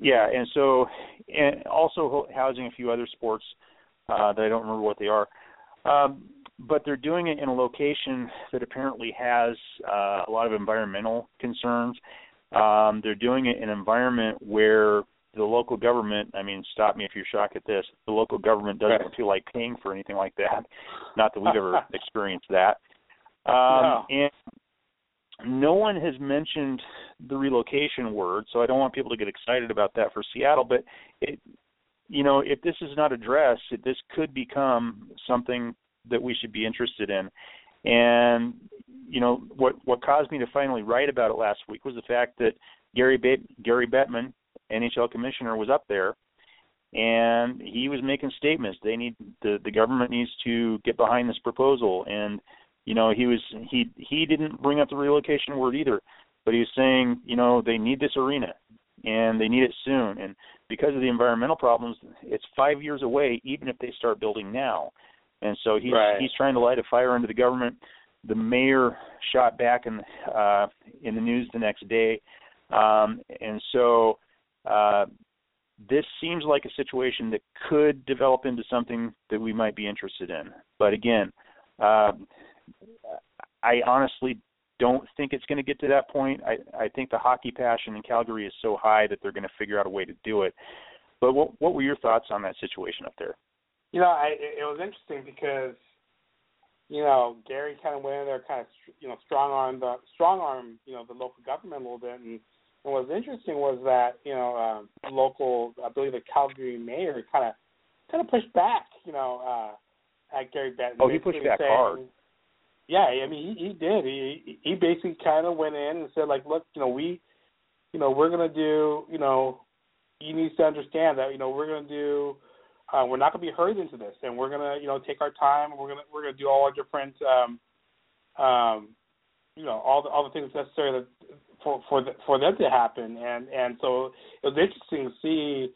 Yeah, and so and also housing a few other sports uh, that I don't remember what they are. Um, but they're doing it in a location that apparently has uh, a lot of environmental concerns. Um, they're doing it in an environment where the local government, I mean, stop me if you're shocked at this, the local government doesn't Right. feel like paying for anything like that. Not that we've ever experienced that. Um, No. And no one has mentioned the relocation word, so I don't want people to get excited about that for Seattle. But it, you know, if this is not addressed, it, this could become something that we should be interested in. And you know, what what caused me to finally write about it last week was the fact that Gary ba- Gary Bettman, NHL commissioner, was up there, and he was making statements. They need the the government needs to get behind this proposal and you know he was he he didn't bring up the relocation word either but he was saying you know they need this arena and they need it soon and because of the environmental problems it's 5 years away even if they start building now and so he's Right. he's trying to light a fire under the government the mayor shot back in uh in the news the next day um and so uh this seems like a situation that could develop into something that we might be interested in but again uh, I honestly don't think it's going to get to that point. I I think the hockey passion in Calgary is so high that they're going to figure out a way to do it. But what what were your thoughts on that situation up there? You know, I it it was interesting because you know Gary kind of went in there, kind of you know strong arm the strong arm you know the local government a little bit, and, and what was interesting was that you know um, local I believe the Calgary mayor kind of kind of pushed back you know uh, at Gary Bettman. Oh, he pushed back saying- hard. Yeah, I mean he he did. He he basically kind of went in and said like, look, you know we, you know we're gonna do you know you need to understand that you know we're going to do uh, we're not going to be hurried into this and we're going to you know take our time we're going to we're going to do all our different um um you know all the all the things necessary that, for for the, for them to happen. And and so it was interesting to see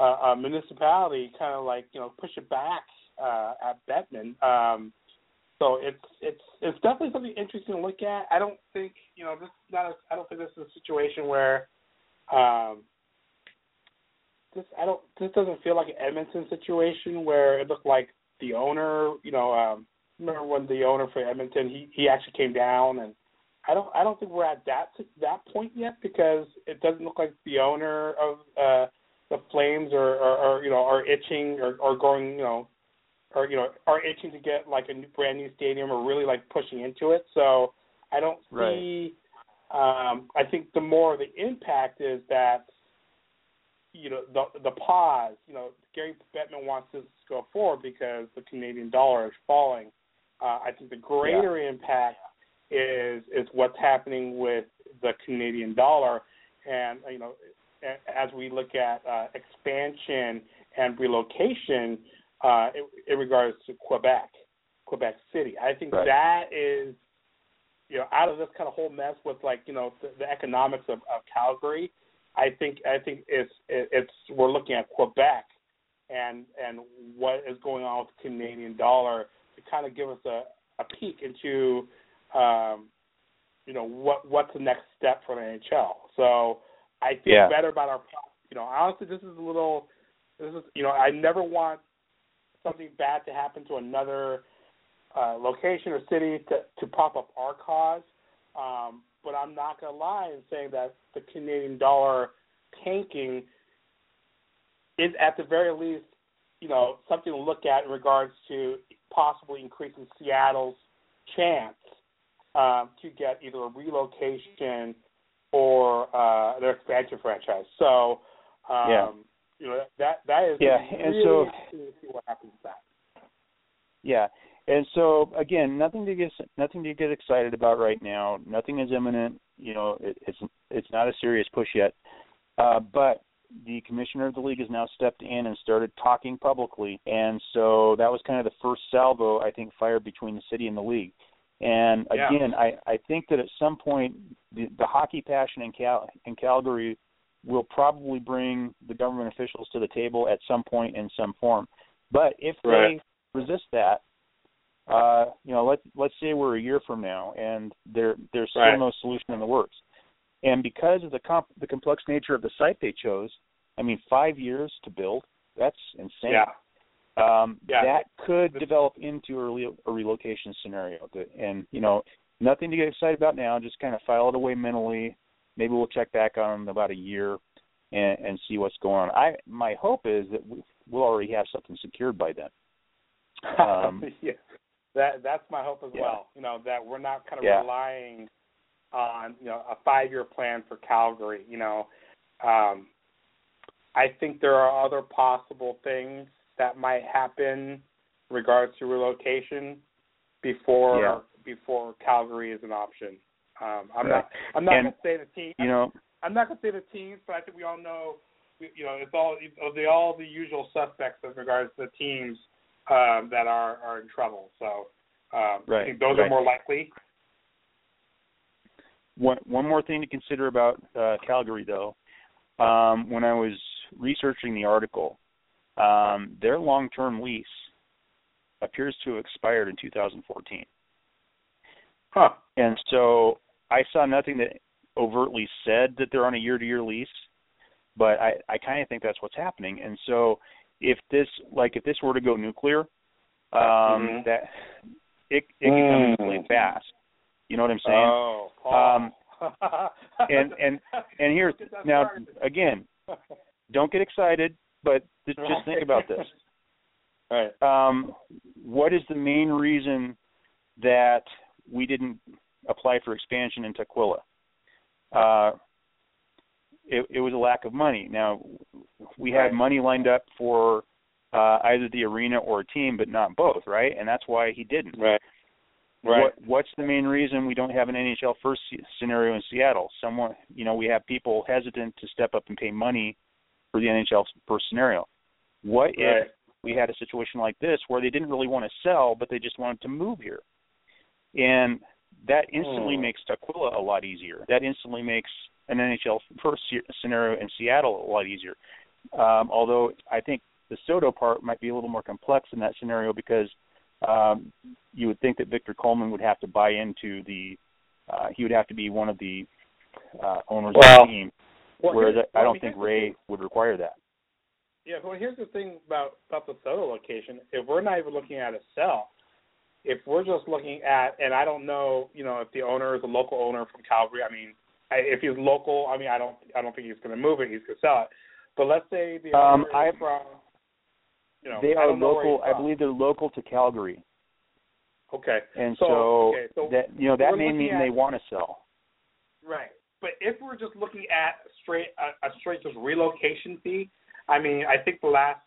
uh, a municipality kind of like you know push it back uh at Bettman. Um so it's it's it's definitely something interesting to look at. I don't think you know this is not a, I don't think this is a situation where um this I don't this doesn't feel like an Edmonton situation where it looked like the owner, you know, um remember when the owner for Edmonton he he actually came down and I don't I don't think we're at that that point yet because it doesn't look like the owner of uh the Flames are are, are you know are itching or or going, you know, or you know, are itching to get like a new, brand new stadium or really like pushing into it. So I don't Right. see um I think the more the impact is that you know the the pause. You know, Gary Bettman wants this to go forward because the Canadian dollar is falling. Uh, I think the greater impact is is what's happening with the Canadian dollar, and you know, as we look at uh, expansion and relocation uh, in, in regards to Quebec, Quebec City. I think Right. that is you know out of this kind of whole mess with like you know the, the economics of, of Calgary. I think I think it's it's we're looking at Quebec and and what is going on with the Canadian dollar to kind of give us a, a peek into um, you know what what's the next step for the NHL. So I feel Yeah. better about our you know honestly this is a little this is you know I never want something bad to happen to another uh, location or city to to pop up our cause. Um, but I'm not going to lie in saying that the Canadian dollar tanking is at the very least, you know, something to look at in regards to possibly increasing Seattle's chance um, to get either a relocation or uh, their expansion franchise. So, um, Yeah. you know, that that is Yeah, really and so- to see what happens with that. Yeah. And so again, nothing to get nothing to get excited about right now. Nothing is imminent. You know, it, it's it's not a serious push yet. Uh, but the commissioner of the league has now stepped in and started talking publicly, and so that was kind of the first salvo I think fired between the city and the league. And Yeah. again, I I think that at some point the, the hockey passion in Cal in Calgary will probably bring the government officials to the table at some point in some form. But if Right. they resist that, uh, you know, let let's say we're a year from now and there there's still Right. no solution in the works. And because of the comp- the complex nature of the site they chose, I mean, five years to build, that's insane. Yeah. Um, Yeah. That could develop into a, re- a relocation scenario. And, you know, nothing to get excited about now. Just kind of file it away mentally. Maybe we'll check back on them in about a year and, and see what's going on. I My hope is that we- we'll already have something secured by then. Um, yeah. That that's my hope as Yeah. well. You know that we're not kind of Yeah. relying on you know a five year plan for Calgary. You know, um, I think there are other possible things that might happen in regards to relocation before Yeah. before Calgary is an option. Um, I'm Right. not I'm not And, to say the team. you know, I'm not to say the teams, but I think we all know, you know, it's all it's all the all the usual suspects in regards to the teams um, that are are in trouble. So um, I think those right. are more likely. One one more thing to consider about uh, Calgary, though. Um, when I was researching the article, um, their long-term lease appears to have expired in 2014. Huh. And so I saw nothing that overtly said that they're on a year-to-year lease, but I, I kind of think that's what's happening. And so if this, like, if this were to go nuclear, um, Mhm. that it it can come into play Mm. fast. You know what I'm saying? Oh, Um, and and and that now again, don't get excited, but just, just think about this. Right. Um, what is the main reason that we didn't apply for expansion in Tukwila? Uh, it, it was a lack of money. Now, we had money lined up for uh, either the arena or a team, but not both, right? And that's why he didn't. Right. Right. What, what's the main reason we don't have an NHL first scenario in Seattle? Someone, you know, we have people hesitant to step up and pay money for the NHL first scenario. What Right. if we had a situation like this where they didn't really want to sell, but they just wanted to move here? And that instantly Hmm. makes Tukwila a lot easier. That instantly makes an NHL first scenario in Seattle a lot easier. Um, although I think the SoDo part might be a little more complex in that scenario because um, you would think that Victor Coleman would have to buy into the uh, he would have to be one of the uh, owners Well- of the team, Well, whereas here's- I don't think here's the Ray would require that. Yeah, well, here's the thing about about the SoDo location. If we're not even looking at a sell, if we're just looking at, and I don't know, you know, if the owner is a local owner from Calgary. I mean, I, if he's local, I mean, I don't, I don't think he's going to move it. He's going to sell it. But let's say the Um, I- from, you know, they I are don't know where local. I believe they're local to Calgary, Okay. and So, so, okay, so that you know that may mean at- they want to sell. Right. But if we're just looking at straight a, a straight just relocation fee, I mean, I think the last,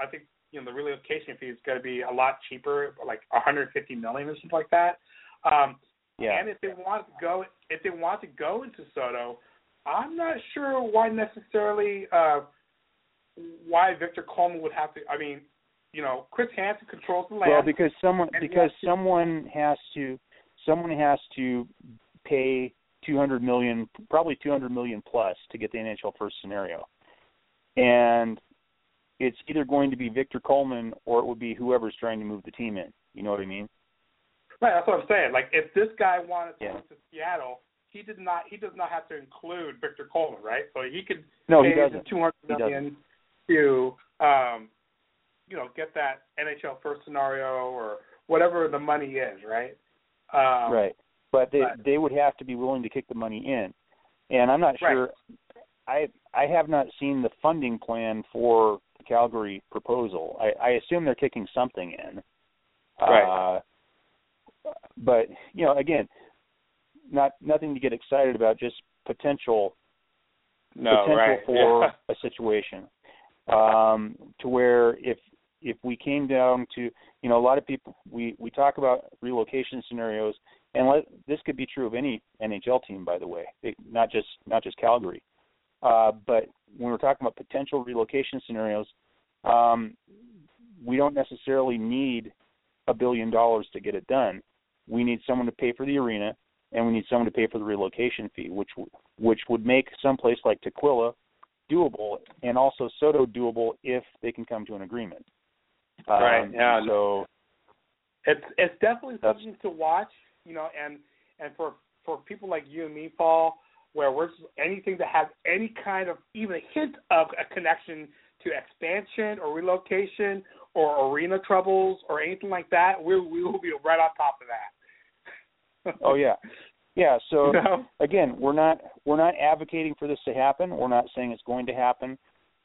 I think you know the relocation fee is going to be a lot cheaper, like 150 million or something like that. Um, Yeah. And if they want to go, if they want to go into SoDo, I'm not sure why necessarily uh, why Victor Coleman would have to. I mean, you know, Chris Hansen controls the land. Well, because someone because has to- someone has to someone has to pay 200 million, probably 200 million plus to get the NHL first scenario, and it's either going to be Victor Coleman or it would be whoever's trying to move the team in. You know what I mean? Right, that's what I'm saying. Like if this guy wanted to Yeah. move to Seattle, he did not he does not have to include Victor Coleman, right? So he could No, he pay doesn't. the two hundred He million to um you know, get that NHL first scenario or whatever the money is, right? Um right. But they but- they would have to be willing to kick the money in, and I'm not Right. sure. I I have not seen the funding plan for the Calgary proposal. I, I assume they're kicking something in. Right. Uh, but you know, again, not nothing to get excited about. Just potential No, potential right. for Yeah. a situation um, to where if if we came down to you know a lot of people we we talk about relocation scenarios and let, this could be true of any NHL team by the way it, not just not just Calgary uh, but when we're talking about potential relocation scenarios um, we don't necessarily need a billion dollars to get it done we need someone to pay for the arena and we need someone to pay for the relocation fee which which would make some place like Tukwila doable and also SoDo doable if they can come to an agreement. Um, Right, yeah. So it's it's definitely something to watch, you know, and and for for people like you and me, Paul, where we're anything that has any kind of even a hint of a connection to expansion or relocation or arena troubles or anything like that, we we will be right on top of that. Oh yeah, yeah. So again, we're not we're not advocating for this to happen. We're not saying it's going to happen.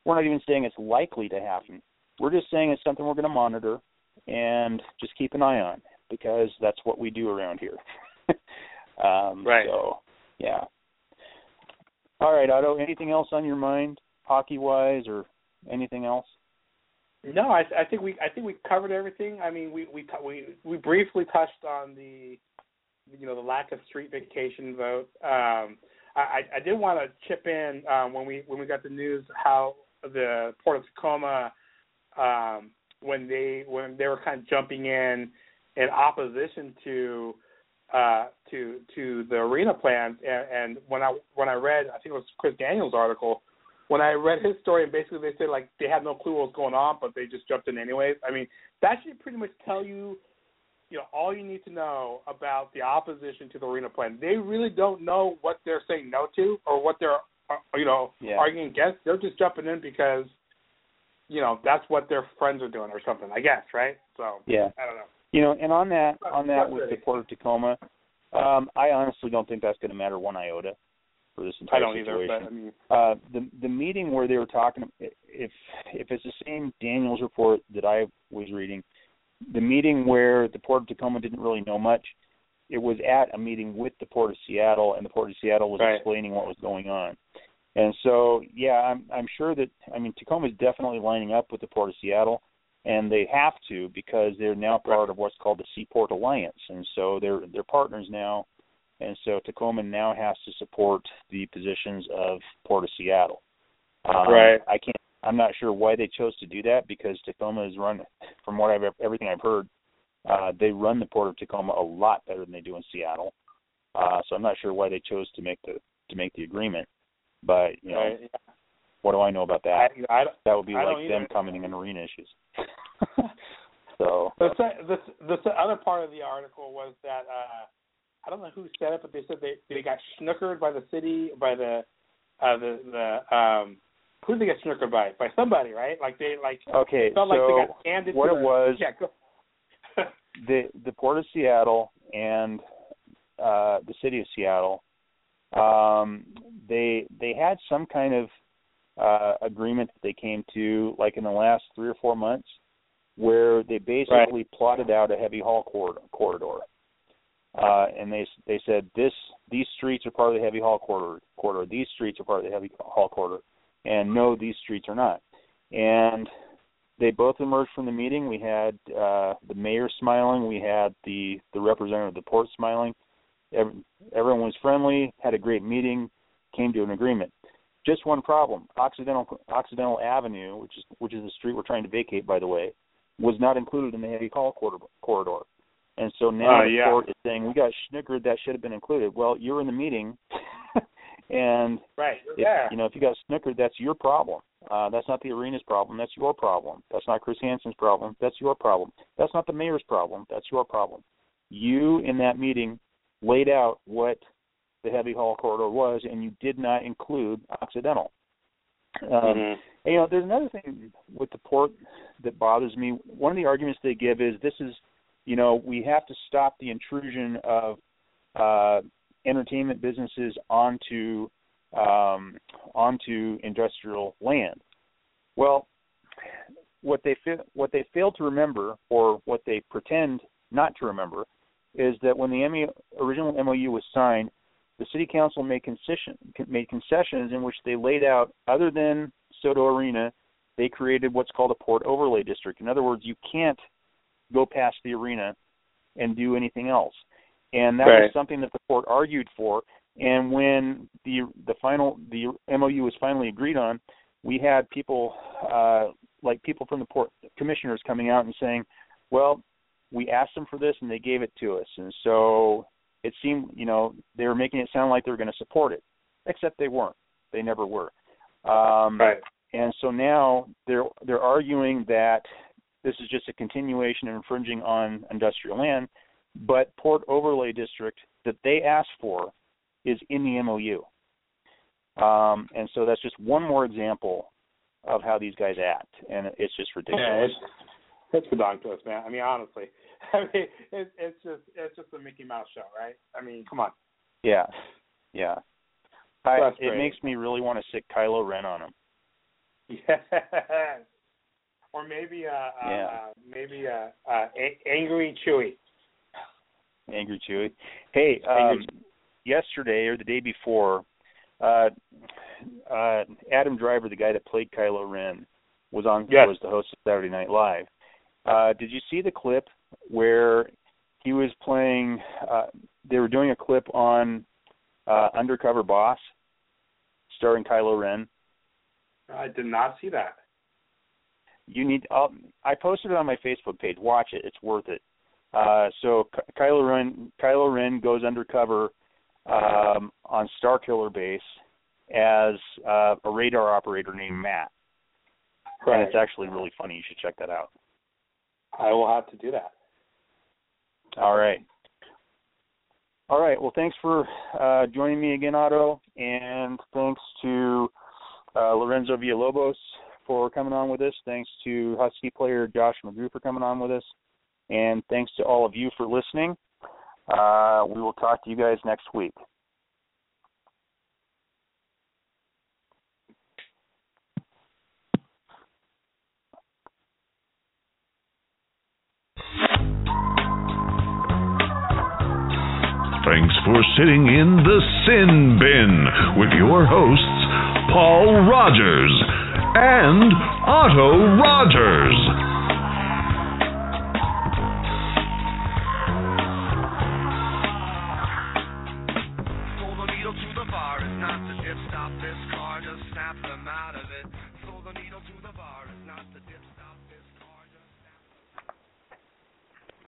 We're not even saying it's likely to happen. We're just saying it's something we're going to monitor and just keep an eye on because that's what we do around here. um, Right. So yeah. All right, Otto. Anything else on your mind, hockey wise, or anything else? No, I, I think we I think we covered everything. I mean, we we we we briefly touched on the you know the lack of street vacation vote. Um, I I did want to chip in um, when we when we got the news how the Port of Tacoma um, when they when they were kind of jumping in in opposition to uh, to to the arena plans and, and when I when I read I think it was Chris Daniels' article when I read his story and basically they said like they had no clue what was going on but they just jumped in anyways. I mean that should pretty much tell you you know all you need to know about the opposition to the arena plan. They really don't know what they're saying no to or what they're uh, you know Yeah. arguing against. They're just jumping in because you know that's what their friends are doing or something. I guess right. So Yeah. I don't know. You know, and on that on that with the. Port of Tacoma, um, I honestly don't think that's going to matter one iota for this entire I don't either, but I mean uh, the the meeting where they were talking, if if it's the same Daniels report that I was reading, the meeting where the Port of Tacoma didn't really know much, it was at a meeting with the Port of Seattle, and the Port of Seattle was Right. explaining what was going on. And so, yeah, I'm I'm sure that I mean Tacoma is definitely lining up with the Port of Seattle, and they have to because they're now part of what's called the Seaport Alliance, and so they're they're partners now, and so Tacoma now has to support the positions of Port of Seattle. Um, Right. I can't. I'm not sure why they chose to do that because Tacoma is run, from what I've everything I've heard, uh, they run the Port of Tacoma a lot better than they do in Seattle. Uh, so I'm not sure why they chose to make the to make the agreement. But you know, Right, what do I know about that? I, that would be I like them commenting on arena issues. so The, the the other part of the article was that uh, I don't know who said it, but they said they they got snookered by the city by the uh, the the um who did they get snookered by? By somebody right? Like they like okay, felt like they got handed what to it was yeah go, the the Port of Seattle and uh the city of Seattle um they they had some kind of uh agreement that they came to like in the last 3 or 4 months where they basically plotted out a heavy haul corridor, corridor. Uh and they they said this these streets are part of the heavy haul corridor corridor. These streets are part of the heavy haul corridor and no these streets are not and they both emerged from the meeting. We had uh, the mayor smiling. We had the the representative of the port smiling. Every, everyone was friendly. Had a great meeting. Came to an agreement. Just one problem: Occidental Occidental Avenue, which is which is the street we're trying to vacate, by the way, was not included in the heavy haul corridor. corridor. And so now Oh, the yeah. port is saying we got snickered. That should have been included. Well, you were in the meeting, and right if, yeah you know, if you got snookered, that's your problem. Uh, that's not the arena's problem. That's your problem. That's not Chris Hansen's problem. That's your problem. That's not the mayor's problem. That's your problem. You in that meeting laid out what the heavy haul corridor was, and you did not include Occidental. Um, Mhm. and, you know, there's another thing with the port that bothers me. One of the arguments they give is this is, you know, we have to stop the intrusion of uh, entertainment businesses onto um, onto industrial land. Well, what they fa- what they fail to remember, or what they pretend not to remember, is that when the original MOU was signed, the city council made concession made concessions in which they laid out, other than SoDo Arena, they created what's called a port overlay district. In other words, you can't go past the arena and do anything else. And that Right. was something that the port argued for. And when the the final the MOU was finally agreed on, we had people uh, like people from the port commissioners coming out and saying, "Well, we asked them for this and they gave it to us." And so it seemed, you know, they were making it sound like they were going to support it, except they weren't. They never were. Um, right and so now they're they're arguing that this is just a continuation of infringing on industrial land, but port overlay district that they asked for is in the MOU. Um, and so that's just one more example of how these guys act, and it's just ridiculous. Yeah, it's it's ridiculous, man. I mean, honestly, I mean, it's it's just it's just a Mickey Mouse show, right? I mean, come on. Yeah, yeah. I, it makes me really want to stick Kylo Ren on him. Yes. Or maybe uh, uh Yeah. uh maybe uh, uh a- angry Chewy. Angry Chewy. Hey, um, yesterday or the day before, uh, uh, Adam Driver, the guy that played Kylo Ren, was on Yes. was the host of Saturday Night Live. Uh, did you see the clip where he was playing? Uh, they were doing a clip on uh, Undercover Boss, starring Kylo Ren. I did not see that. you need I'll, I posted it on my Facebook page. Watch it; it's worth it. Uh, so Ky- Kylo Ren, Kylo Ren goes undercover um, on Starkiller base as uh, a radar operator named Matt, and it's actually really funny. You should check that out. I will have to do that. All right. All right. Well, thanks for uh, joining me again, Otto, and thanks to uh, Lorenzo Villalobos for coming on with us. Thanks to Husky player Josh McGrew for coming on with us, and thanks to all of you for listening. Uh, we will talk to you guys next week. Thanks for sitting in the Sin Bin with your hosts, Paul Rogers and Otto Rogers.